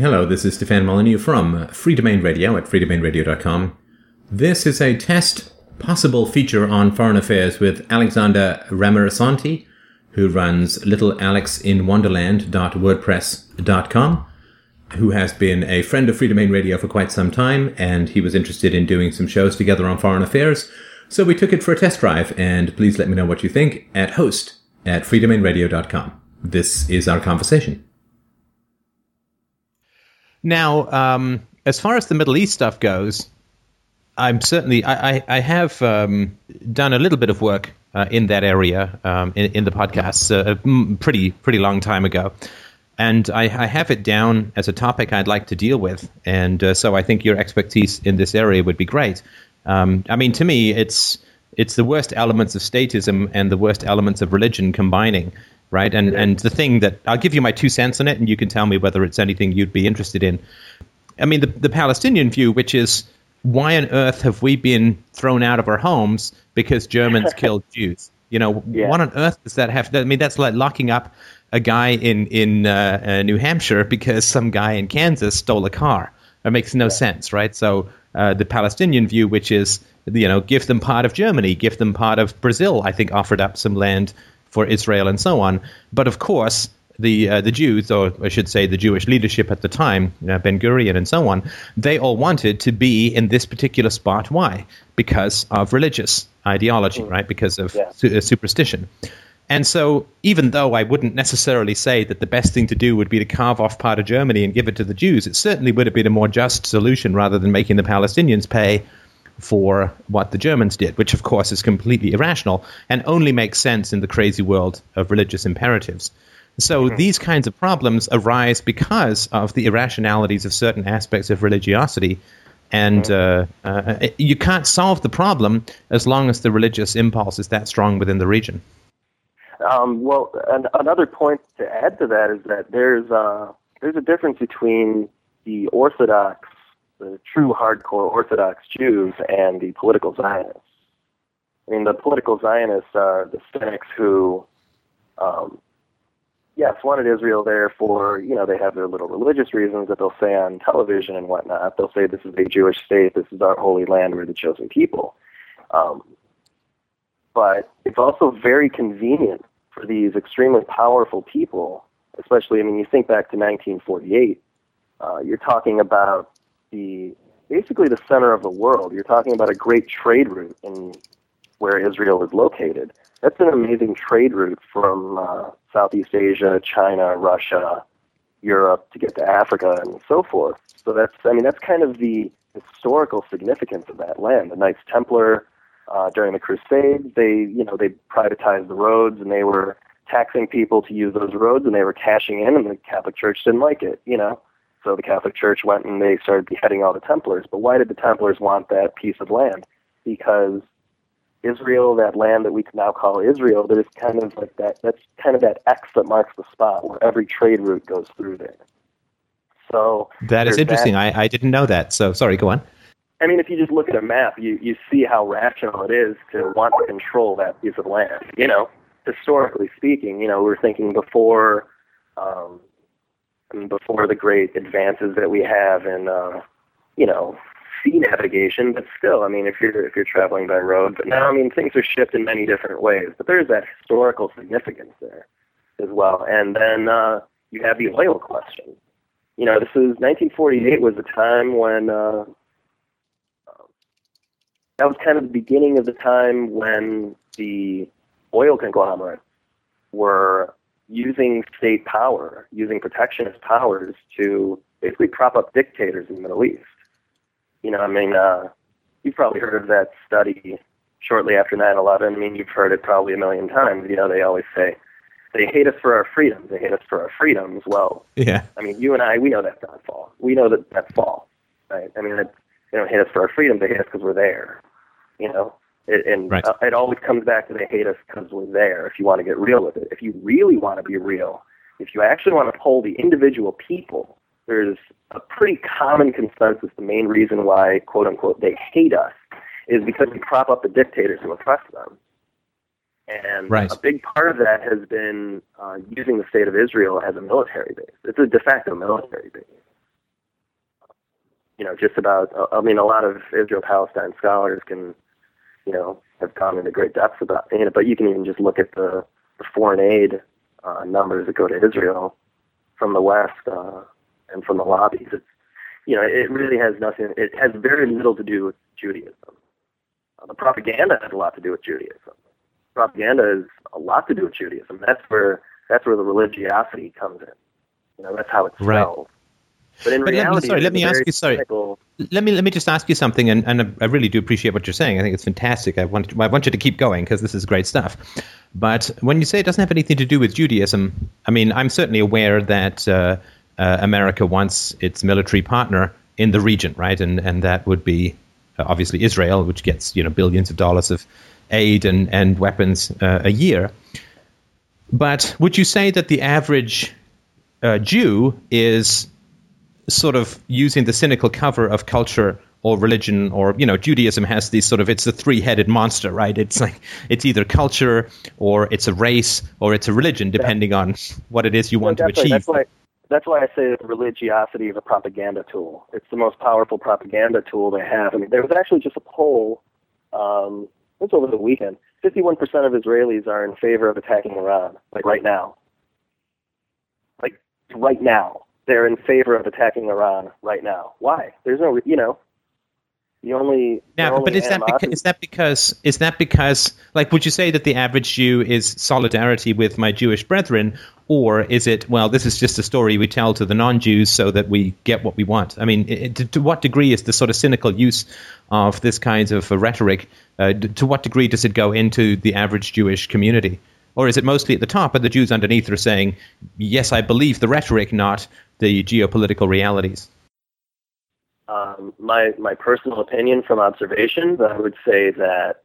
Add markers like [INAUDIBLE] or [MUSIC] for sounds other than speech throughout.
Hello, this is Stefan Molyneux from Free Domain Radio at freedomainradio.com. This is a test possible feature on foreign affairs with Alexander Ramarasanti, who runs littlealexinwonderland.wordpress.com, who has been a friend of Free Domain Radio for quite some time, and he was interested in doing some shows together on foreign affairs. So we took it for a test drive, and please let me know what you think at host at freedomainradio.com. This is our conversation. Now, um, as far as the Middle East stuff goes, I'm certainly I, I, I have um, done a little bit of work uh, in that area um, in, in, the podcast uh, a pretty pretty long time ago, and I, I, have it down as a topic I'd like to deal with, and uh, so I think your expertise in this area would be great. Um, I mean, to me, it's it's the worst elements of statism and the worst elements of religion combining right? And and the thing that I'll give you my two cents on it, and you can tell me whether it's anything you'd be interested in. I mean, the the Palestinian view, which is why on earth have we been thrown out of our homes because Germans [LAUGHS] killed Jews? You know, yeah. what on earth does that have? To, I mean, that's like locking up a guy in in uh, uh, New Hampshire because some guy in Kansas stole a car. It makes no yeah. sense, right? So uh, the Palestinian view, which is you know, give them part of Germany, give them part of Brazil. I think offered up some land for Israel and so on. But of course, the uh, the Jews, or I should say, the Jewish leadership at the time, uh, Ben Gurion and so on, they all wanted to be in this particular spot. Why? Because of religious ideology, mm. right? Because of yeah. su- uh, superstition. And so, even though I wouldn't necessarily say that the best thing to do would be to carve off part of Germany and give it to the Jews, it certainly would have been a more just solution rather than making the Palestinians pay for what the Germans did, which of course is completely irrational and only makes sense in the crazy world of religious imperatives. So mm-hmm. these kinds of problems arise because of the irrationalities of certain aspects of religiosity. And mm-hmm. uh, uh, you can't solve the problem as long as the religious impulse is that strong within the region. Um, well, an, another point to add to that is that there's uh, there's a difference between the Orthodox the true hardcore Orthodox Jews and the political Zionists. I mean, the political Zionists are the cynics who, um, yes, wanted Israel there for, you know, they have their little religious reasons that they'll say on television and whatnot. They'll say this is a Jewish state, this is our holy land, we're the chosen people. Um, but it's also very convenient for these extremely powerful people, especially, I mean, you think back to 1948, uh, you're talking about the basically the center of the world. You're talking about a great trade route in where Israel is located. That's an amazing trade route from uh, Southeast Asia, China, Russia, Europe to get to Africa and so forth. So that's I mean that's kind of the historical significance of that land. The Knights Templar uh, during the Crusades, they you know they privatized the roads and they were taxing people to use those roads and they were cashing in and the Catholic Church didn't like it. You know, so the Catholic Church went and they started beheading all the Templars. But why did the Templars want that piece of land? Because Israel, that land that we can now call Israel, that is kind of like that. That's kind of that X that marks the spot where every trade route goes through there. So that is interesting. That. I, I didn't know that. So sorry, go on. I mean, if you just look at a map, you you see how rational it is to want to control that piece of land. You know, historically speaking, you know, we're thinking before um, before the great advances that we have in, uh, you know, sea navigation. But still, I mean, if you're if you're traveling by road, but now, I mean, things are shipped in many different ways. But there's that historical significance there as well. And then uh, you have the oil question. You know, this is 1948 was a time when uh, that was kind of the beginning of the time when the oil conglomerates were using state power, using protectionist powers to basically prop up dictators in the Middle East. You know, I mean, uh, you've probably heard of that study shortly after 9/11. I mean, you've heard it probably a million times. You know, they always say they hate us for our freedoms. They hate us for our freedoms. Well, yeah. I mean, you and I, we know that's not false. We know that that's false, right? I mean, they don't hate us for our freedoms. They hate us because we're there. You know, it, and right. uh, it always comes back to they hate us because we're there. If you want to get real with it, if you really want to be real, if you actually want to poll the individual people, there's a pretty common consensus. The main reason why, quote unquote, they hate us is because we prop up the dictators who oppress them. And right. a big part of that has been uh, using the state of Israel as a military base. It's a de facto military base. you know, just about. Uh, I mean, a lot of Israel Palestine scholars can, you know, have gone into great depths about it, but you can even just look at the, the foreign aid uh, numbers that go to Israel from the West uh, and from the lobbies. It's, you know, it really has nothing. It has very little to do with Judaism. Uh, the propaganda has a lot to do with Judaism. Propaganda has a lot to do with Judaism. That's where that's where the religiosity comes in. You know, that's how it's right. But in But let me, reality, sorry, let me ask you. Sorry, let me let me just ask you something, and, and I really do appreciate what you're saying. I think it's fantastic. I want I want you to keep going because this is great stuff. But when you say it doesn't have anything to do with Judaism, I mean, I'm certainly aware that uh, uh, America wants its military partner in the region, right? And and that would be uh, obviously Israel, which gets you know billions of dollars of aid and and weapons uh, a year. But would you say that the average uh, Jew is sort of using the cynical cover of culture or religion or you know Judaism has these sort of it's a three-headed monster right it's like it's either culture or it's a race or it's a religion depending on what it is you want to achieve That's why, that's why I say that religiosity is a propaganda tool. It's the most powerful propaganda tool they have. I mean, there was actually just a poll, um, it was over the weekend. 51% of Israelis are in favor of attacking Iran, like right now. Like, right now. They're in favor of attacking Iran right now. Why? There's no, you know, the only. now only but is that because, is that because is that because like would you say that the average Jew is solidarity with my Jewish brethren or is it well this is just a story we tell to the non-Jews so that we get what we want I mean it, to, to what degree is the sort of cynical use of this kind of uh, rhetoric uh, to what degree does it go into the average Jewish community or is it mostly at the top and the Jews underneath are saying yes I believe the rhetoric not the geopolitical realities um, my my personal opinion from observations, I would say that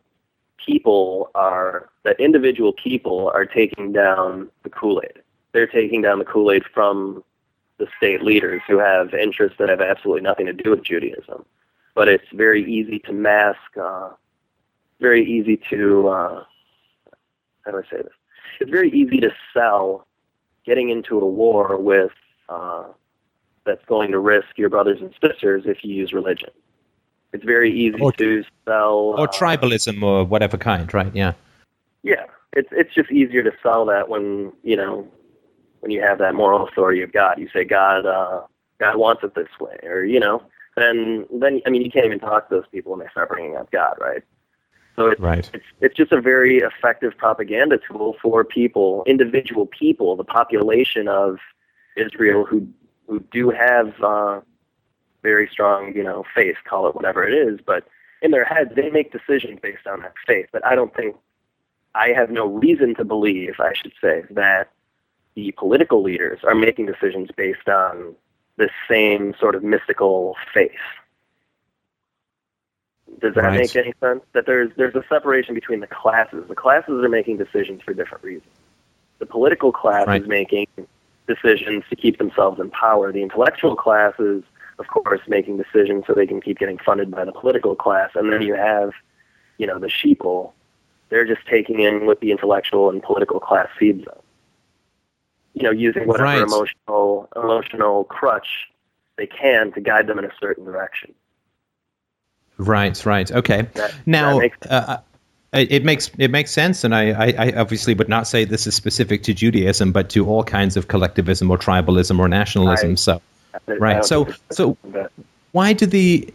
people are that individual people are taking down the Kool Aid. They're taking down the Kool Aid from the state leaders who have interests that have absolutely nothing to do with Judaism. But it's very easy to mask. Uh, very easy to uh, how do I say this? It's very easy to sell getting into a war with. Uh, that's going to risk your brothers and sisters if you use religion. It's very easy Or- to sell. or uh, tribalism or whatever kind right yeah Yeah, it's it's just easier to sell that when you know when you have that moral authority of God. You say God, uh, God wants it this way, or you know, then then I mean you can't even talk to those people when they start bringing up God, right? So it's right it's it's just a very effective propaganda tool for people, individual people, the population of Israel who who do have uh, very strong, you know, faith, call it whatever it is, but in their heads they make decisions based on that faith. But I don't think I have no reason to believe, I should say, that the political leaders are making decisions based on this same sort of mystical faith. Does that Right. make any sense? That there's there's a separation between the classes. The classes are making decisions for different reasons. The political class Right. is making decisions to keep themselves in power. The intellectual class is, of course, making decisions so they can keep getting funded by the political class. And then you have, you know, the sheeple. They're just taking in what the intellectual and political class feeds them. You know, using whatever Right. emotional emotional crutch they can to guide them in a certain direction. Right, right. Okay. That- now, that makes- uh, it it makes it makes sense, and I, I, I obviously would not say this is specific to Judaism, but to all kinds of collectivism or tribalism or nationalism. I- so, right. So, so why do the?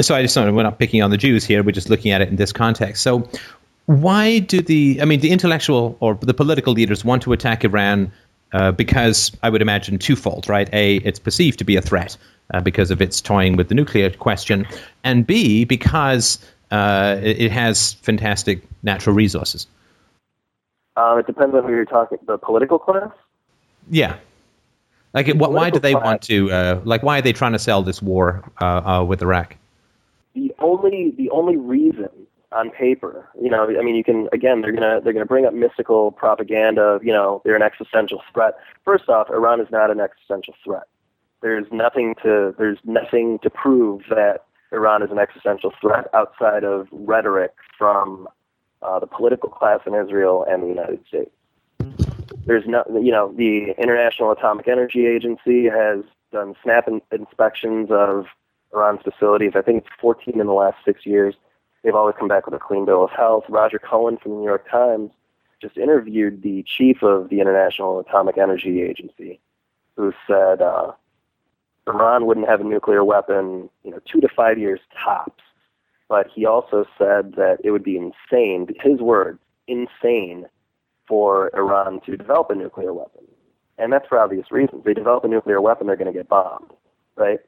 So I just don't. We're not picking on the Jews here. We're just looking at it in this context. So, why do the? I mean, the intellectual or the political leaders want to attack Iran uh, because I would imagine twofold, right? A, it's perceived to be a threat uh, because of its toying with the nuclear question, and B, because uh, it, it has fantastic natural resources. Uh, it depends on who you're talking. The political class. Yeah. Like, what, why do they class- want to? Uh, like, why are they trying to sell this war uh, uh, with Iraq? the only the only reason on paper, you know, I mean, you can again, they're gonna they're gonna bring up mystical propaganda. of, You know, they're an existential threat. First off, Iran is not an existential threat. There's nothing to there's nothing to prove that Iran is an existential threat outside of rhetoric from uh, the political class in Israel and the United States. There's no, you know, the International Atomic Energy Agency has done snap in- inspections of Iran's facilities. I think it's 14 in the last six years. They've always come back with a clean bill of health. Roger Cohen from the New York Times just interviewed the chief of the International Atomic Energy Agency, who said uh, Iran wouldn't have a nuclear weapon, you know, two to five years tops. But he also said that it would be insane, his words, insane, for Iran to develop a nuclear weapon. And that's for obvious reasons. They develop a nuclear weapon, they're going to get bombed, right?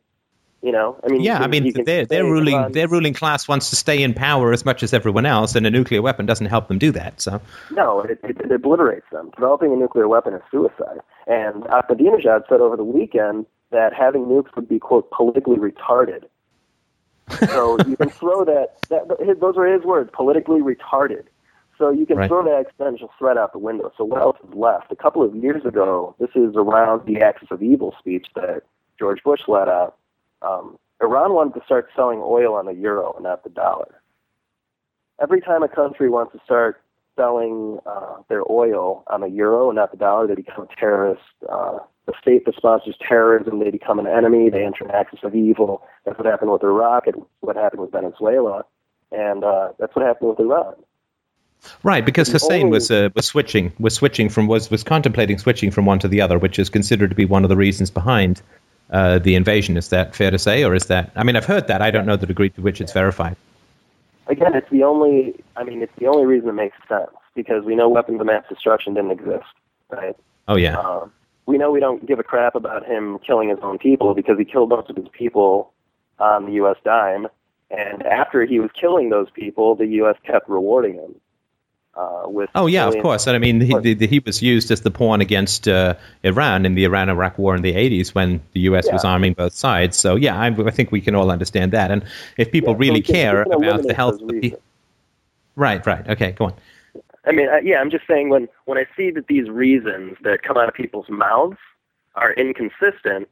You know, I mean, yeah, can, I mean, their their ruling Iran, their ruling class wants to stay in power as much as everyone else, and a nuclear weapon doesn't help them do that. So no, it, it, it obliterates them. Developing a nuclear weapon is suicide. And Ahmadinejad said over the weekend that having nukes would be quote politically retarded. so [LAUGHS] you can throw that, that. Those are his words, politically retarded. So you can right. throw that existential threat out the window. So what else is left? A couple of years ago, this is around the axis of evil speech that George Bush let out. Um, Iran wanted to start selling oil on the euro and not the dollar. Every time a country wants to start selling uh, their oil on the euro and not the dollar, they become a terrorist. Uh, the state that sponsors terrorism, they become an enemy. They enter an axis of evil. That's what happened with Iraq. It's what happened with Venezuela, and uh, that's what happened with Iran. Right, because Hussein only, was uh, was switching was switching from was was contemplating switching from one to the other, which is considered to be one of the reasons behind uh, the invasion. Is that fair to say, or is that? I mean, I've heard that. I don't know the degree to which it's verified. Again, it's the only. I mean, it's the only reason it makes sense because we know weapons of mass destruction didn't exist, right? Oh yeah. Um, we know we don't give a crap about him killing his own people because he killed most of his people on the U.S. dime, and after he was killing those people, the U.S. kept rewarding him. Uh, with oh yeah, of course. And I mean, he, the, he was used as the pawn against uh, Iran in the Iran-Iraq War in the '80s when the U.S. Yeah. was arming both sides. So yeah, I, I, think we can all understand that. And if people yeah, really so can, care about the health of the people, right, right, okay, go on. I mean, yeah, I'm just saying when when I see that these reasons that come out of people's mouths are inconsistent,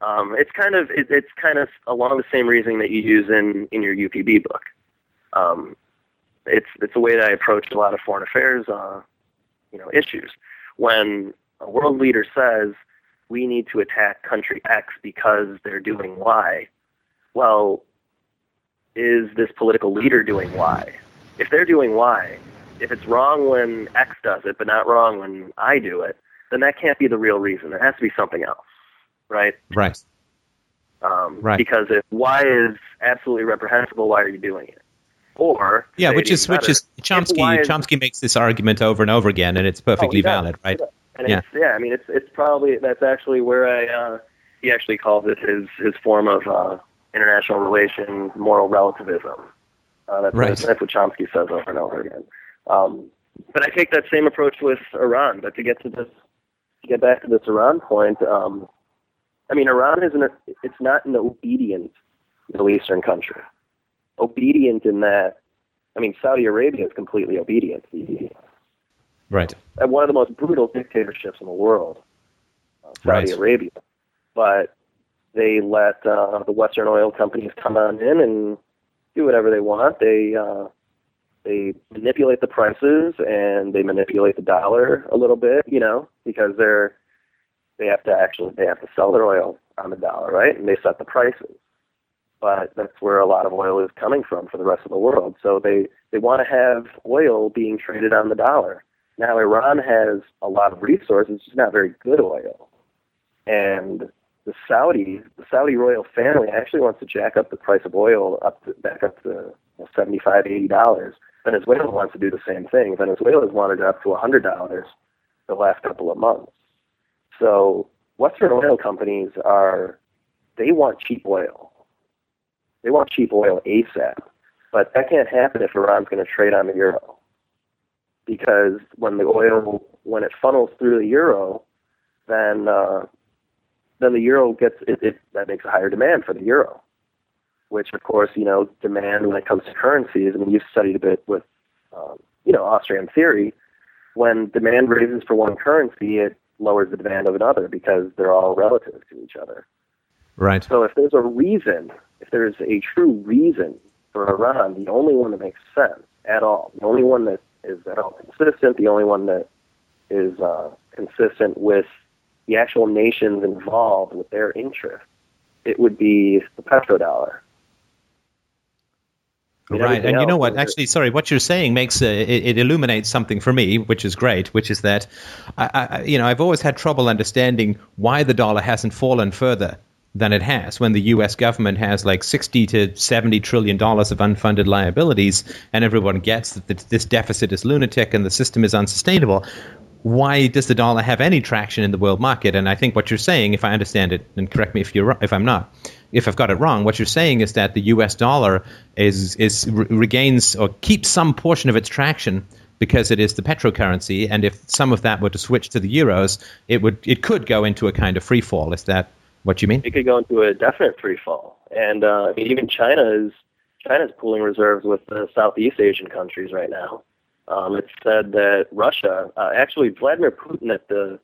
um, it's kind of it, it's kind of along the same reasoning that you use in in your UPB book. Um, it's it's a way that I approach a lot of foreign affairs, uh, you know, issues. When a world leader says we need to attack country X because they're doing Y, well, is this political leader doing Y? If they're doing Y, if it's wrong when X does it, but not wrong when I do it, then that can't be the real reason. It has to be something else, right? Right. Um, right. Because if Y is absolutely reprehensible, why are you doing it? Or yeah, which is which is Chomsky. Is, Chomsky makes this argument over and over again, and it's perfectly oh, valid, right? And yeah. yeah, I mean, it's it's probably that's actually where I uh, he actually calls it his his form of uh, international relations moral relativism. Uh, that's, right. that's what Chomsky says over and over again. Um, but I take that same approach with Iran. But to get to this, to get back to this Iran point, um, I mean, Iran isn't a, it's not an obedient Middle Eastern country obedient in that. I mean, Saudi Arabia is completely obedient. Right. And one of the most brutal dictatorships in the world, uh, Saudi right. Arabia. But they let uh, the Western oil companies come on in and do whatever they want. They uh, they manipulate the prices and they manipulate the dollar a little bit, you know, because they're they have to actually they have to sell their oil on the dollar, right? And they set the prices but that's where a lot of oil is coming from for the rest of the world. So they, they want to have oil being traded on the dollar. Now Iran has a lot of resources, just not very good oil. And the Saudi, the Saudi royal family actually wants to jack up the price of oil up to, back up to you know, 75 80 dollars. Venezuela wants to do the same thing. Venezuela's wanted up to $100 the last couple of months. So Western oil companies are, they want cheap oil they want cheap oil ASAP. But that can't happen if Iran's going to trade on the euro. Because when the oil, when it funnels through the euro, then uh, then the euro gets it, it that makes a higher demand for the euro, which of course you know demand when it comes to currencies. I mean you've studied a bit with um, you know Austrian theory. When demand raises for one currency, it lowers the demand of another because they're all relative to each other. Right. So if there's a reason if there is a true reason for Iran, the only one that makes sense at all, the only one that is at all consistent, the only one that is uh, consistent with the actual nations involved with their interests, it would be the petrodollar. Right, and you know what Actually, sorry, what you're saying makes uh, it, it illuminates something for me, which is great. Which is that, I, I, you know, I've always had trouble understanding why the dollar hasn't fallen further than it has when the U.S. government has like 60 to 70 trillion dollars of unfunded liabilities, and everyone gets that this deficit is lunatic and the system is unsustainable. Why does the dollar have any traction in the world market? And I think what you're saying, if I understand it, and correct me if you're if I'm not, if I've got it wrong, what you're saying is that the U.S. dollar is is re- regains or keeps some portion of its traction because it is the petrocurrency, and if some of that were to switch to the euros, it would it could go into a kind of free fall. Is that what you mean? it could go into a definite free fall. And uh, I mean, even China is China's pooling reserves with the Southeast Asian countries right now. Um, it's said that Russia, uh, actually Vladimir Putin at the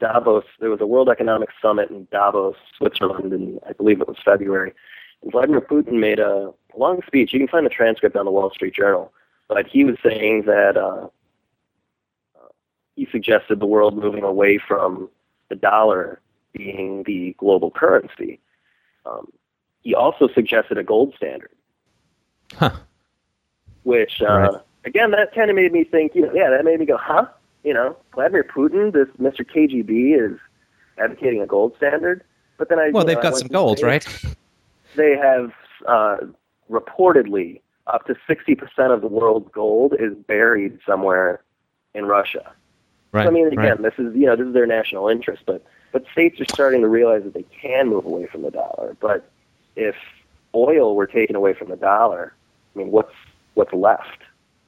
Davos, there was a World Economic Summit in Davos, Switzerland, and I believe it was February. And Vladimir Putin made a long speech. You can find the transcript on the Wall Street Journal. But he was saying that uh, uh, he suggested the world moving away from the dollar being the global currency. Um, he also suggested a gold standard, Huh. which, uh, Right. Again, that kind of made me think, you know, yeah, that made me go, huh? You know, Vladimir Putin, this Mr. KGB is advocating a gold standard. But then I, Well, they've know, got some gold, the- right? They have uh, reportedly up to 60% of the world's gold is buried somewhere in Russia. Right. So, I mean, again, right. this is you know this is their national interest, but but states are starting to realize that they can move away from the dollar. But if oil were taken away from the dollar, I mean, what's what's left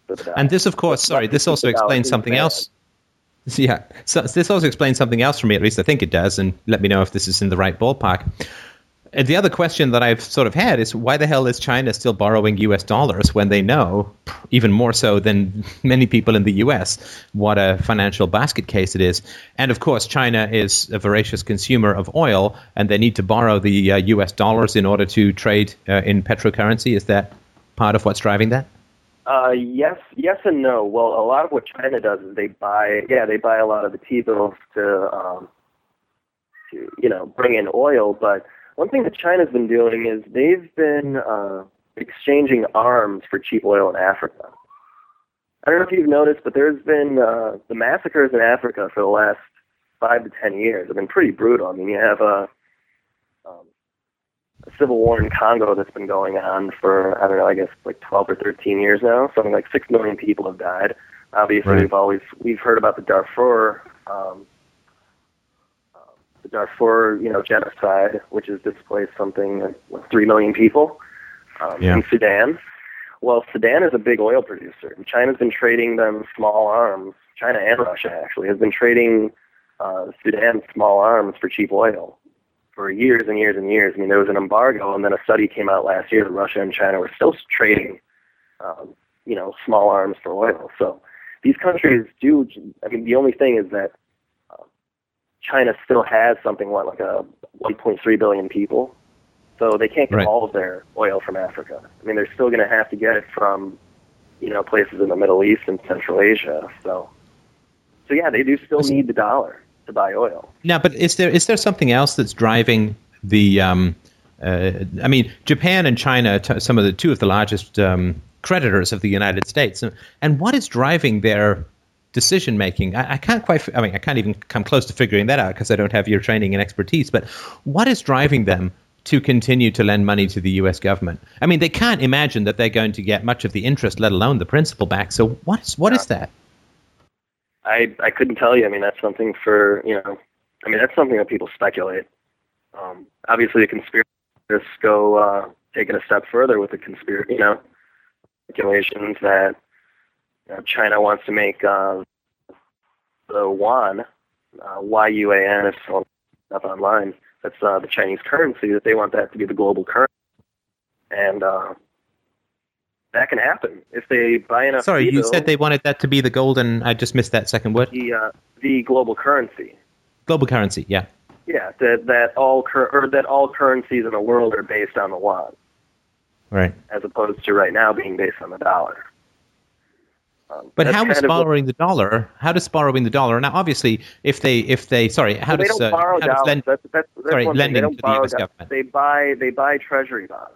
the? And this, of course, sorry, this also explains something bad. else. Yeah, so this also explains something else for me. At least I think it does, and let me know if this is in the right ballpark. And the other question that I've sort of had is why the hell is China still borrowing U.S. dollars when they know, even more so than [LAUGHS] many people in the U.S., what a financial basket case it is? And of course, China is a voracious consumer of oil, and they need to borrow the uh, U.S. dollars in order to trade uh, in petrocurrency. Is that part of what's driving that? Uh, yes, yes and no. Well, a lot of what China does is they buy, yeah, they buy a lot of the T-bills to, um, to you know, bring in oil. But one thing that China's been doing is they've been uh, exchanging arms for cheap oil in Africa. I don't know if you've noticed, but there's been uh, the massacres in Africa for the last five to ten years have been pretty brutal. I mean, you have a civil war in Congo that's been going on for I don't know, I guess like 12 or 13 years now. Something like six million people have died. Obviously, Right. we've always we've heard about the Darfur, um, uh, the Darfur, you know, genocide, which has displaced something like what, three million people um, Yeah. in Sudan. Well, Sudan is a big oil producer, and China's been trading them small arms. China and Russia actually has been trading uh, Sudan small arms for cheap oil for years and years and years. I mean, there was an embargo, and then a study came out last year that Russia and China were still trading, um, you know, small arms for oil. So these countries do. I mean, the only thing is that uh, China still has something what like a 1.3 billion people, so they can't get Right. all of their oil from Africa. I mean, they're still going to have to get it from, you know, places in the Middle East and Central Asia. So, so yeah, they do still need the dollar to buy oil. Now, but is there is there something else that's driving the? Um, uh, I mean, Japan and China, t- some of the two of the largest um, creditors of the United States, and what is driving their decision making? I, I can't quite. I mean, I can't even come close to figuring that out because I don't have your training and expertise. But what is driving them? To continue to lend money to the U.S. government. I mean, they can't imagine that they're going to get much of the interest, let alone the principal back. So, what is what is that? I I couldn't tell you. I mean, that's something for you know. I mean, that's something that people speculate. Um, obviously, the conspiracists go uh, take it a step further with the conspiracy. You know, speculations that you know, China wants to make uh, the yuan, uh, Y-U-A-N, it's up online. That's uh, the Chinese currency. That they want that to be the global currency, and uh, that can happen if they buy enough. Sorry, you said they wanted that to be the golden. I just missed that second word. the uh, the global currency. Global currency, yeah. Yeah, that that all cur- or that all currencies in the world are based on the yuan, Right. as opposed to right now being based on the dollar. Um, But how is kind of what- borrowing the dollar? How does borrowing the dollar? Now, obviously, if they if they sorry, how does uh, how does lend- that's, that's, that's sorry, one thing. They lending to the US dollars. government. They buy they buy treasury bonds.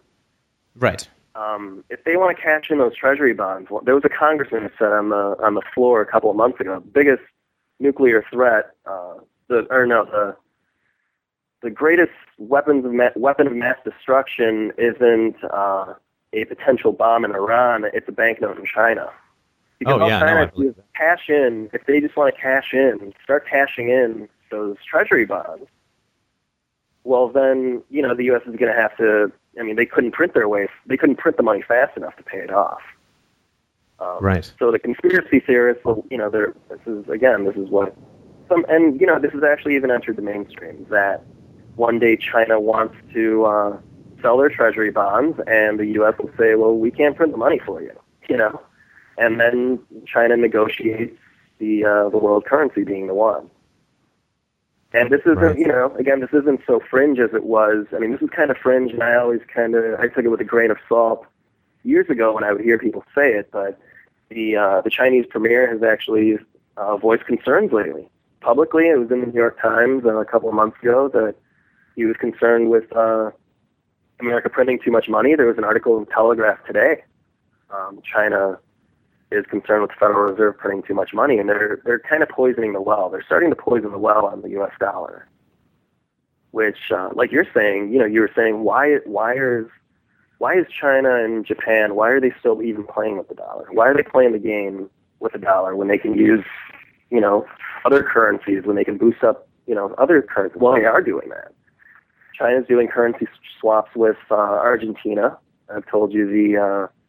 right? Um, if they want to cash in those treasury bonds, well, there was a congressman who said on the on the floor a couple of months ago, the biggest nuclear threat, uh, the or no, the the greatest weapons of ma- weapon of mass destruction isn't uh, a potential bomb in Iran; it's a banknote in China. Because Oh, all yeah, no, China I has to believe do is cash in. If they just want to cash in, start cashing in those treasury bonds. Well, then you know the U.S. is going to have to. I mean, they couldn't print their way. They couldn't print the money fast enough to pay it off. Um, Right. So the conspiracy theorists, you know, they're, this is again, this is what some, and you know, this has actually even entered the mainstream that one day China wants to uh, sell their treasury bonds, and the U.S. will say, well, we can't print the money for you, you know, and then China negotiates the uh, the world currency being the yuan. And this isn't, Right. you know, again, this isn't so fringe as it was. I mean, this is kind of fringe, and I always kind of, I took it with a grain of salt years ago when I would hear people say it. But the uh, the Chinese premier has actually uh, voiced concerns lately publicly. It was in the New York Times uh, a couple of months ago that he was concerned with uh, America printing too much money. There was an article in Telegraph today. Um, China is concerned with the Federal Reserve printing too much money, and they're they're kind of poisoning the well. They're starting to poison the well on the U.S. dollar, which, uh, like you're saying, you know, you were saying why why is why is China and Japan why are they still even playing with the dollar? Why are they playing the game with the dollar when they can use, you know, other currencies when they can boost up, you know, other currencies? Well, they are doing that. China's doing currency swaps with uh, Argentina. I've told you the uh,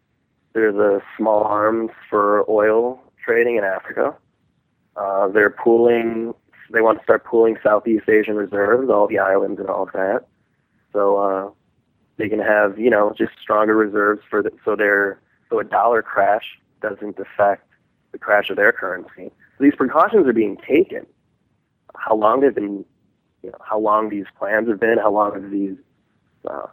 they're the small arms for oil trading in Africa. Uh, they're pooling. They want to start pooling Southeast Asian reserves, all the islands and all of that. So uh, they can have, you know, just stronger reserves for the, so their so a dollar crash doesn't affect the crash of their currency. These precautions are being taken. How long they've been, you know, how long these plans have been, how long have these uh,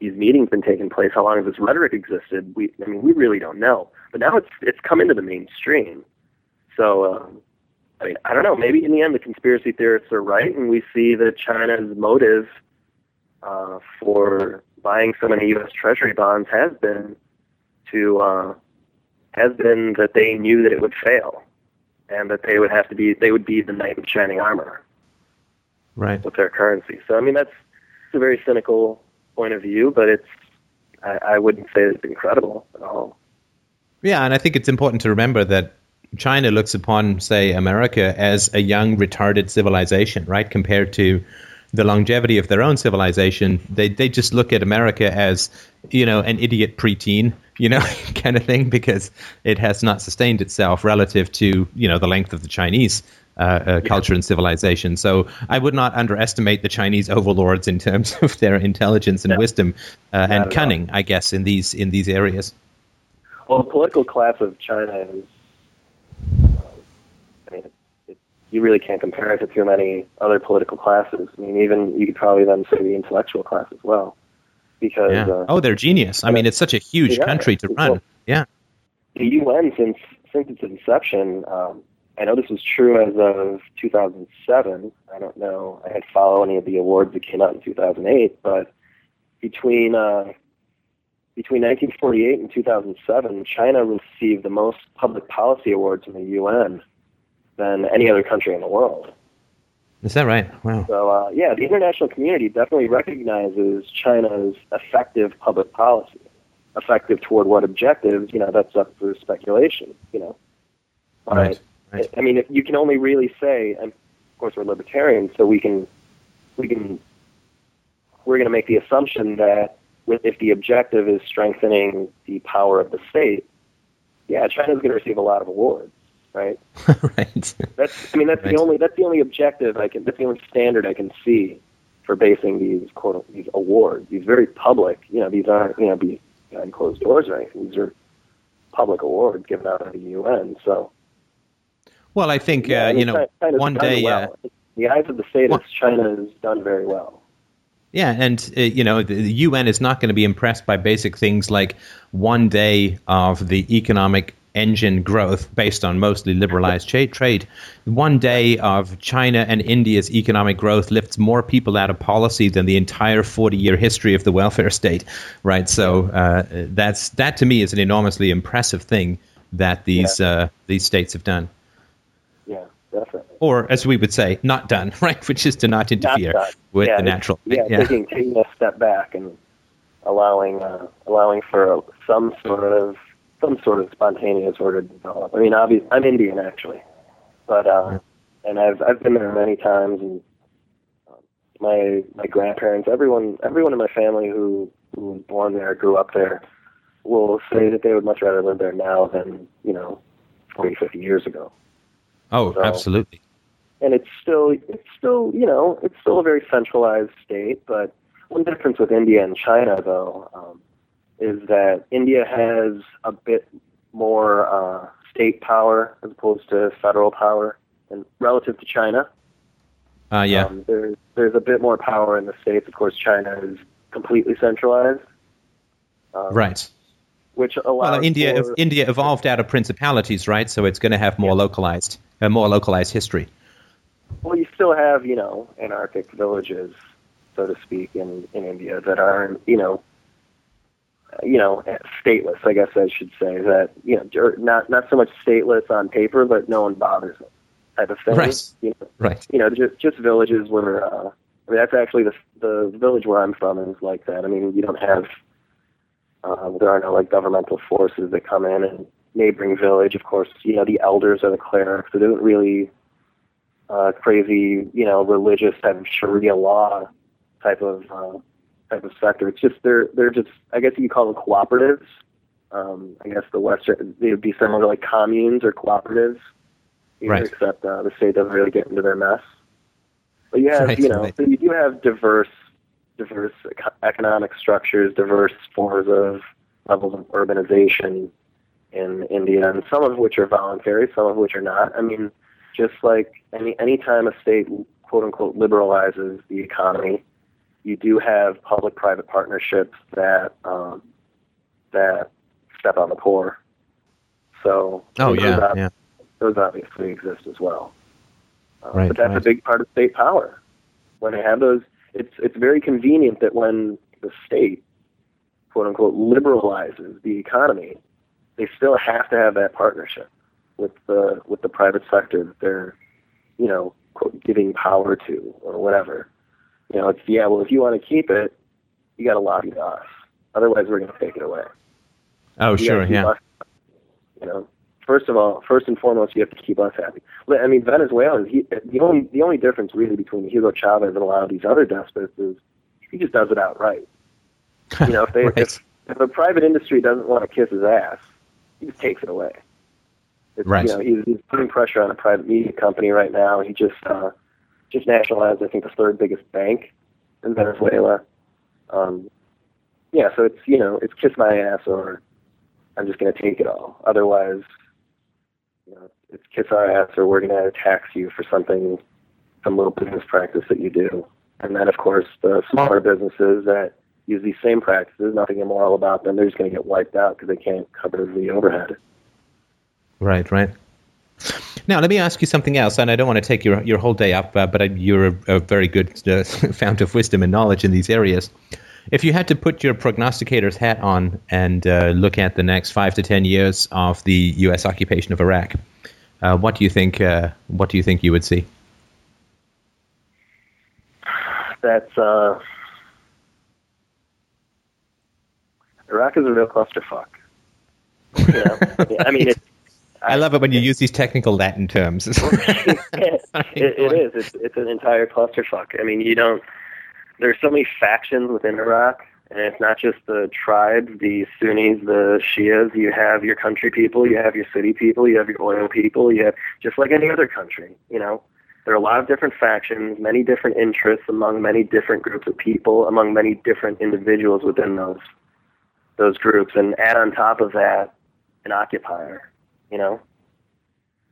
these meetings been taking place, how long has this rhetoric existed? We, I mean, we really don't know. But now it's it's come into the mainstream. So, um, I mean, I don't know. Maybe in the end, the conspiracy theorists are right, and we see that China's motive uh, for buying so many U.S. Treasury bonds has been to uh, has been that they knew that it would fail, and that they would have to be they would be the knight in shining armor Right. with their currency. So I mean that's it's a very cynical point of view, but it's I, I wouldn't say it's incredible at all. Yeah, and I think it's important to remember that China looks upon, say, America as a young, retarded civilization, right? Compared to the longevity of their own civilization, they they just look at America as, you know, an idiot preteen, you know, [LAUGHS] kind of thing, because it has not sustained itself relative to, you know, the length of the Chinese uh, uh, culture and civilization. So I would not underestimate the Chinese overlords in terms [LAUGHS] of their intelligence and No. wisdom uh, and all. cunning, I guess, in these in these areas. Well, the political class of China is, I mean, it, you really can't compare it to too many other political classes. I mean, even you could probably then say the intellectual class as well, because Yeah. uh, oh, they're genius. I mean, it's such a huge Yeah. country to Well, run. Yeah. the UN since since its inception, um, I know this was true as of 2007. I don't know. I didn't follow any of the awards that came out in 2008, but between uh, between 1948 and 2007, China received the most public policy awards in the UN than any other country in the world. Is that right? Wow. So uh, yeah, the international community definitely recognizes China's effective public policy. Effective toward what objectives? You know, that's up for speculation. You know, But, Right. Right. I mean, if you can only really say, and of course we're libertarians, so we can we can we're going to make the assumption that with, if the objective is strengthening the power of the state, yeah, China's going to receive a lot of awards, right? [LAUGHS] right. That's I mean that's Right. the only that's the only objective I can that's the only standard I can see for basing these quote these awards. These very public, you know, these aren't you know be behind closed doors or anything. These are public awards given out by the UN. So Well, I think yeah, uh, I mean, you know China's one day. Uh, well. In the eyes of the statists, China has done very well. Yeah, and uh, you know the, the UN is not going to be impressed by basic things like one day of the economic engine growth based on mostly liberalized trade. One day of China and India's economic growth lifts more people out of policy than the entire 40 year history of the welfare state, right? So uh, that's that to me is an enormously impressive thing that these yeah. uh, these states have done. Definitely. Or as we would say, not done, [LAUGHS] right? Which is to not interfere not with yeah, the natural. Yeah, yeah, Taking, taking a step back and allowing uh, allowing for some sort of some sort of spontaneous order to develop. I mean, obviously, I'm Indian actually, but uh, and I've I've been there many times, and um, my my grandparents, everyone everyone in my family who who was born there, grew up there, will say that they would much rather live there now than you know 40, 50 years ago. Oh, so, absolutely. And it's still it's still you know it's still a very centralized state, but one difference with India and China though. Um, is that India has a bit more uh, state power as opposed to federal power, and relative to China. Uh, yeah. Um, there's there's a bit more power in the states. Of course, China is completely centralized. Um, right. Which allows well, India for, India evolved out of principalities, right? So it's going to have more yeah. localized, a more localized history. Well, you still have you know anarchic villages, so to speak, in in India that are you know you know, stateless, I guess I should say that, you know, not, not so much stateless on paper, but no one bothers them type of thing. Right. You know, right. You know, just, just villages where, uh, I mean, that's actually the, the village where I'm from is like that. I mean, you don't have, uh, there are no like governmental forces that come in and neighboring village, of course, you know, the elders are the clerics. They don't really, uh, crazy, you know, religious type of Sharia law type of, uh, type of sector. It's just they're they're just I guess you call them cooperatives. Um, I guess the Western they would be similar to like communes or cooperatives, right. except uh, the state doesn't really get into their mess. But you have right, you know right. so you do have diverse diverse economic structures, diverse forms of levels of urbanization in India, and some of which are voluntary, some of which are not. I mean, just like any any time a state quote unquote liberalizes the economy, you do have public-private partnerships that um, that step on the poor. So oh yeah, those, yeah, those obviously exist as well. Uh, right, but that's right. a big part of state power. When they have those, it's it's very convenient that when the state, quote unquote, liberalizes the economy, they still have to have that partnership with the with the private sector that they're, you know, quote, giving power to or whatever. You know, it's yeah. Well, if you want to keep it, you got to lobby to us. Otherwise, we're going to take it away. Oh, you sure, yeah. Us, you know, first of all, first and foremost, you have to keep us happy. I mean, Venezuela. He, the only the only difference really between Hugo Chavez and a lot of these other despots is he just does it outright. You know, if they [LAUGHS] right. if, if a private industry doesn't want to kiss his ass, he takes it away. It's, right. You know, he's, he's putting pressure on a private media company right now. He just uh, just nationalized, I think, the third biggest bank in Venezuela. Um, yeah, so it's you know it's kiss my ass or I'm just going to take it all. Otherwise, you know, it's kiss our ass or we're going to tax you for something, some little business practice that you do. And then, of course, the smaller businesses that use these same practices, nothing immoral about them, they're just going to get wiped out because they can't cover the overhead. Right, right. Now, let me ask you something else, and I don't want to take your, your whole day up, uh, but I, you're a, a, very good uh, [LAUGHS] fount of wisdom and knowledge in these areas. If you had to put your prognosticator's hat on and uh, look at the next five to ten years of the U.S. occupation of Iraq, uh, what do you think? Uh, what do you think you would see? That's uh, Iraq is a real clusterfuck. You know? [LAUGHS] I mean, it's I love it when you use these technical Latin terms. [LAUGHS] [LAUGHS] it, it is. It's, it's an entire clusterfuck. I mean, you don't. There's so many factions within Iraq, and it's not just the tribes, the Sunnis, the Shias. You have your country people, you have your city people, you have your oil people. You have just like any other country. You know, there are a lot of different factions, many different interests among many different groups of people, among many different individuals within those those groups, and add on top of that an occupier you know,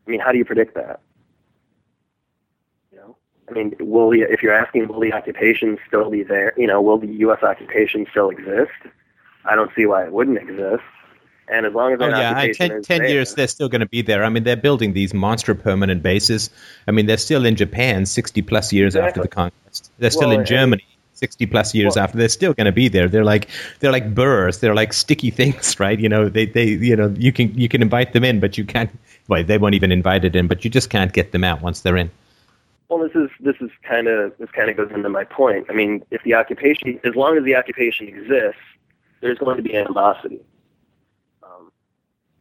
I mean, how do you predict that? You know, I mean, will the if you're asking, will the occupation still be there? You know, will the U.S. occupation still exist? I don't see why it wouldn't exist. And as long as oh, yeah, 10, is 10 there, years, they're still going to be there. I mean, they're building these monster permanent bases. I mean, they're still in Japan 60 plus years after the conquest. They're still Well, in Germany 60 plus years Well- after. They're still going to be there. They're like they're like burrs. They're like sticky [LAUGHS] things, right? You know, they, they you know you can you can invite them in, but you can't. Well, they won't even invite it in, but you just can't get them out once they're in. Well, this is this is kind of this kind of goes into my point. I mean, if the occupation, as long as the occupation exists, there's going to be animosity. Um,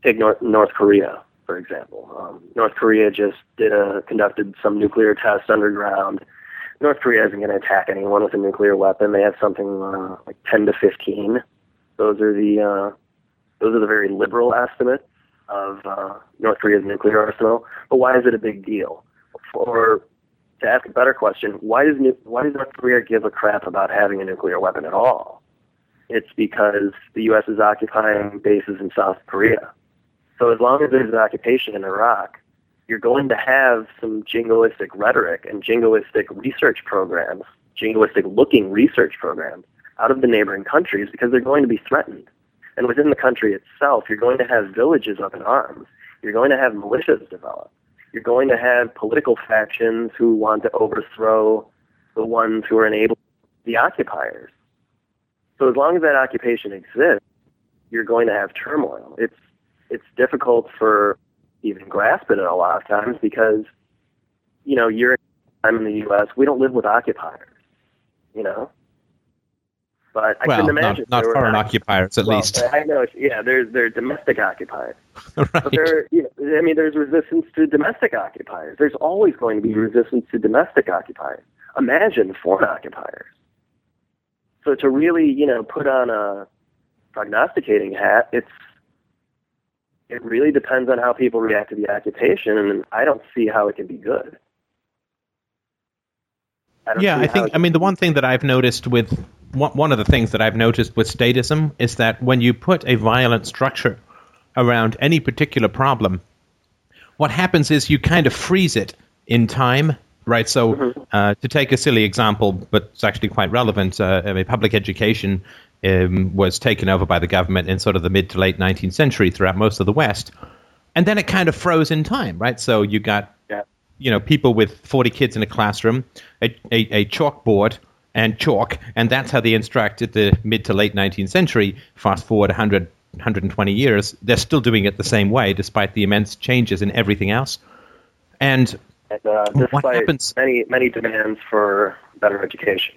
take North North Korea, for example. Um, North Korea just did a conducted some nuclear tests underground. North Korea isn't going to attack anyone with a nuclear weapon. They have something uh, like 10 to 15. Those are the uh, those are the very liberal estimates of uh, North Korea's nuclear arsenal. But why is it a big deal? Or to ask a better question, why does why does North Korea give a crap about having a nuclear weapon at all? It's because the U.S. is occupying bases in South Korea. So as long as there's an occupation in Iraq, you're going to have some jingoistic rhetoric and jingoistic research programs, jingoistic looking research programs out of the neighboring countries because they're going to be threatened. And within the country itself, you're going to have villages up in arms. You're going to have militias develop. You're going to have political factions who want to overthrow the ones who are enabling the occupiers. So as long as that occupation exists, you're going to have turmoil. It's it's difficult for even grasp it a lot of times because you know you're I'm in the U.S. We don't live with occupiers, you know. But I well, couldn't imagine not there were foreign not- occupiers, at well, least. [LAUGHS] I know. Yeah, there's they're domestic occupiers. [LAUGHS] But right. there, you know, I mean, there's resistance to domestic occupiers. There's always going to be resistance to domestic occupiers. Imagine foreign occupiers. So to really, you know, put on a prognosticating hat, it's it really depends on how people react to the occupation, and I don't see how it can be good. I Yeah, I think. I mean, the one thing that I've noticed with one one of the things that I've noticed with statism is that when you put a violent structure around any particular problem, what happens is you kind of freeze it in time, right? So, Mm-hmm. uh, to take a silly example, but it's actually quite relevant, uh, I mean, public education um, was taken over by the government in sort of the mid to late 19th century throughout most of the West, and then it kind of froze in time, right? So you got Yeah. you know, people with 40 kids in a classroom, a, a, a chalkboard and chalk, and that's how they instructed the mid to late 19th century. Fast forward 100, 120 years, they're still doing it the same way, despite the immense changes in everything else. And And, uh, What happens- many many demands for better education.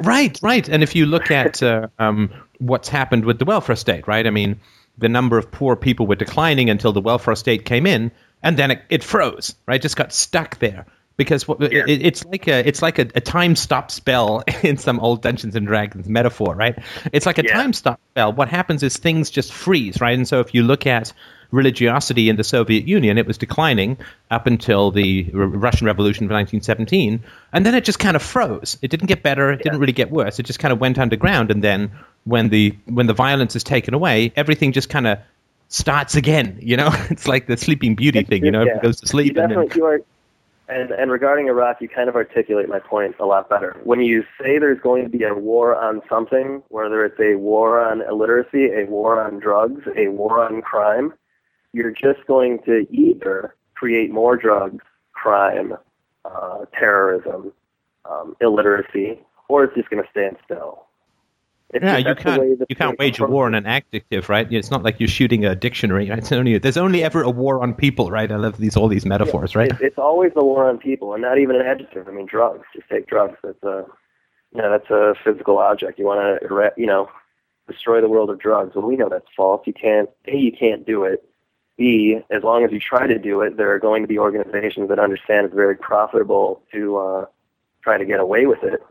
Right, right. And if you look at uh, um, what's happened with the welfare state, right? I mean, the number of poor people were declining until the welfare state came in, and then it, it froze, right? Just got stuck there because what, Yeah. it, it's like a it's like a, a time stop spell [LAUGHS] in some old Dungeons and Dragons metaphor, right? It's like a Yeah. time stop spell. What happens is things just freeze, right? And so if you look at religiosity in the Soviet Union, it was declining up until the R- Russian Revolution of 1917, and then it just kind of froze. It didn't get better. It didn't really get worse. It just kind of went underground, and then when the when the violence is taken away, everything just kind of starts again. You know, [LAUGHS] it's like the Sleeping Beauty thing. You know, Yeah. goes to sleep, You and then you are. And, and regarding Iraq, you kind of articulate my point a lot better. When you say there's going to be a war on something, whether it's a war on illiteracy, a war on drugs, a war on crime, you're just going to either create more drugs, crime, uh, terrorism, um, illiteracy, or it's just going to stand still. It's yeah, you that's the way can't you can't wage a war on an adjective, right? It's not like you're shooting a dictionary. Right? [LAUGHS] It's only there's only ever a war on people, right? I love these all these metaphors, right? It, it's always a war on people, and not even an adjective. I mean, drugs. Just take drugs. That's a, you know, that's a physical object. You want to, you know, destroy the world of drugs. Well, we know that's false. You can't. A, you can't do it. B, as long as you try to do it, there are going to be organizations that understand it's very profitable to uh, try to get away with it,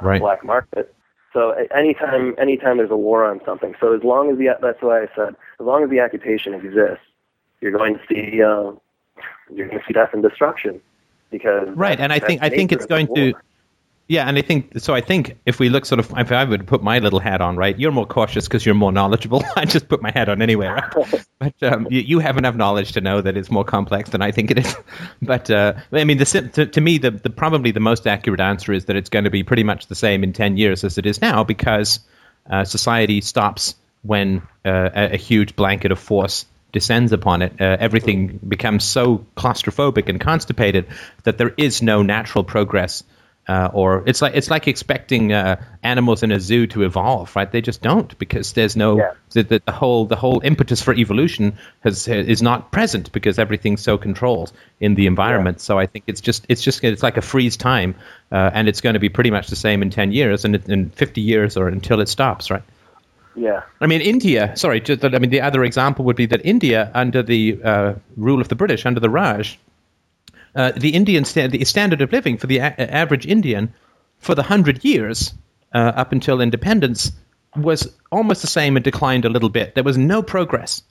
Right. black market. So anytime, anytime there's a war on something. So as long as the, that's why I said, as long as the occupation exists, you're going to see, uh, you're going to see death and destruction. Because Right, and I think I think it's going to. Yeah, and I think so. I think if we look sort of, if I would put my little hat on, right? You're more cautious because you're more knowledgeable. [LAUGHS] I just put my hat on anyway, right? [LAUGHS] but um, you, you have enough knowledge to know that it's more complex than I think it is. [LAUGHS] But uh, I mean, the, to, to me, the, the probably the most accurate answer is that it's going to be pretty much the same in ten years as it is now because uh, society stops when uh, a, a huge blanket of force descends upon it, uh, everything becomes so claustrophobic and constipated that there is no natural progress. Uh, or it's like it's like expecting uh, animals in a zoo to evolve, right? They just don't because there's no Yeah. the, the, the whole the whole impetus for evolution has is not present because everything's so controlled in the environment. So I think it's just it's just it's like a freeze time, uh, and it's going to be pretty much the same in ten years and in fifty years or until it stops, right? Yeah. I mean, India. Sorry, just, I mean the other example would be that India, under the uh, rule of the British, under the Raj, uh, the Indian sta- the standard of living for the a- average Indian for the hundred years uh, up until independence was almost the same and declined a little bit. There was no progress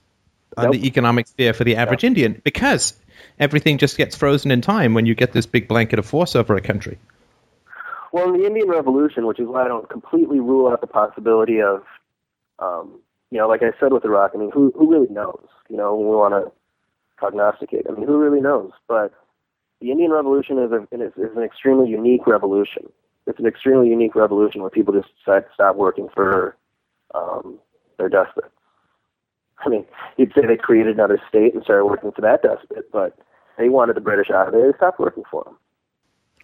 on Nope. the economic sphere for the average Indian because everything just gets frozen in time when you get this big blanket of force over a country. Well, in the Indian Revolution, which is why I don't completely rule out the possibility of, um, you know, like I said with Iraq, I mean, who who really knows? You know, we want to prognosticate. I mean, who really knows? But the Indian Revolution is, a, is, is an extremely unique revolution. It's an extremely unique revolution where people just decide to stop working for um, their despots. I mean, you'd say they created another state and started working for that despot, but they wanted the British out of there. They stopped working for them.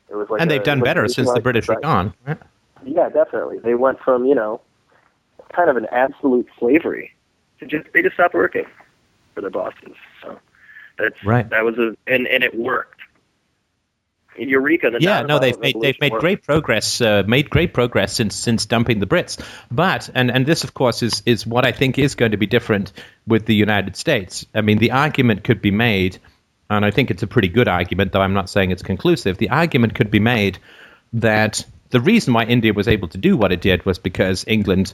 It was like and a- they've done better since the British were gone. Right? Yeah, definitely. They went from, you know, kind of an absolute slavery to just they just stopped working for their bosses. So that's Right. that was a and, and it worked. Eureka! The Yeah, no, they've made they've made great progress, uh, made great progress since since dumping the Brits. But and and this, of course, is is what I think is going to be different with the United States. I mean, the argument could be made, and I think it's a pretty good argument, though I'm not saying it's conclusive. The argument could be made that the reason why India was able to do what it did was because England,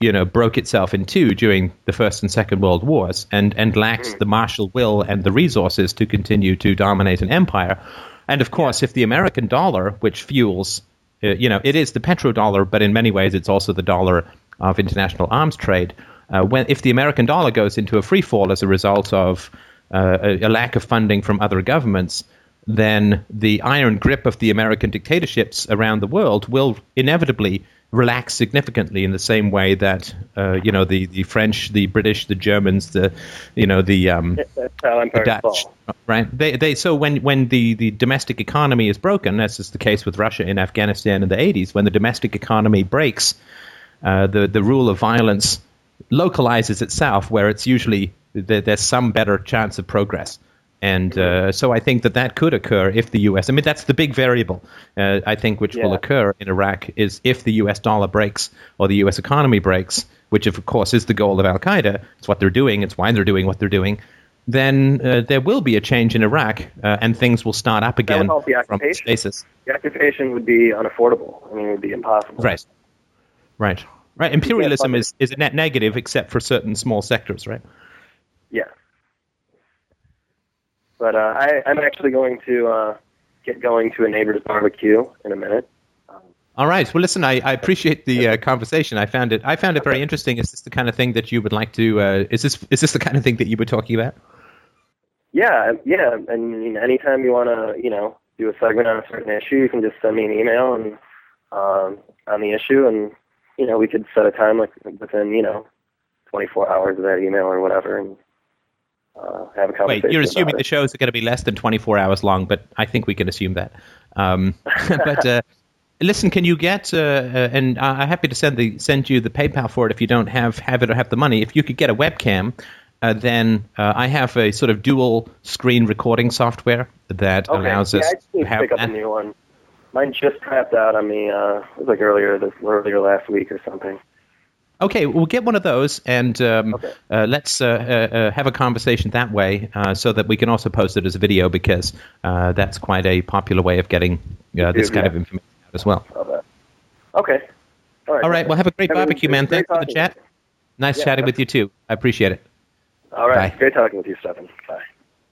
you know, broke itself in two during the First and Second World Wars and, and lacked the martial will and the resources to continue to dominate an empire. And of course, if the American dollar, which fuels, uh, you know, it is the petrodollar, but in many ways it's also the dollar of international arms trade. Uh, when if the American dollar goes into a free fall as a result of uh, a, a lack of funding from other governments, then the iron grip of the American dictatorships around the world will inevitably relax significantly in the same way that uh, you know the, the French, the British, the Germans, the you know the um, empires Dutch, fall. right? They, they so when when the, the domestic economy is broken, as is the case with Russia in Afghanistan in the 80s, when the domestic economy breaks, uh, the the rule of violence localizes itself, where it's usually there, there's some better chance of progress. And uh, so I think that that could occur if the U.S. I mean, that's the big variable. Uh, I think which will occur in Iraq is if the U.S. dollar breaks or the U.S. economy breaks, which of course is the goal of Al Qaeda. It's what they're doing. It's why they're doing what they're doing. Then uh, there will be a change in Iraq, uh, and things will start up again the from occupation. stasis. The occupation would be unaffordable. I mean, it would be impossible. Right. Right. Right. Imperialism is, is a net negative except for certain small sectors, right? Yeah. But uh, I, I'm actually going to uh, get going to a neighbor's barbecue in a minute. All right. Well, listen, I, I appreciate the uh, conversation. I found it I found it very interesting. Is this the kind of thing that you would like to? Uh, is this is this the kind of thing that you were talking about? Yeah, yeah. And I mean, anytime you want to, you know, do a segment on a certain issue, you can just send me an email and um, on the issue, and you know, we could set a time like within, you know, 24 hours of that email or whatever, and uh, have a conversation. Wait, you're assuming the shows are going to be less than 24 hours long, but I think we can assume that. Um, [LAUGHS] but uh, listen, can you get? Uh, uh, and I'm happy to send the send you the PayPal for it if you don't have have it or have the money. If you could get a webcam, uh, then uh, I have a sort of dual screen recording software that Okay. allows yeah, us to have pick up that. a new one. Mine just crapped out on me. Uh, it was like earlier this earlier last week or something. Okay, we'll get one of those, and um, Okay. uh, let's uh, uh, uh, have a conversation that way, uh, so that we can also post it as a video because uh, that's quite a popular way of getting uh, this YouTube, kind yeah. of information out as well. Okay. All right. All right, well, have a great Have barbecue, man. Thanks for the chat. Nice Yeah, chatting with you too. I appreciate it. All right. Bye. Great talking with you, Stefan. Bye.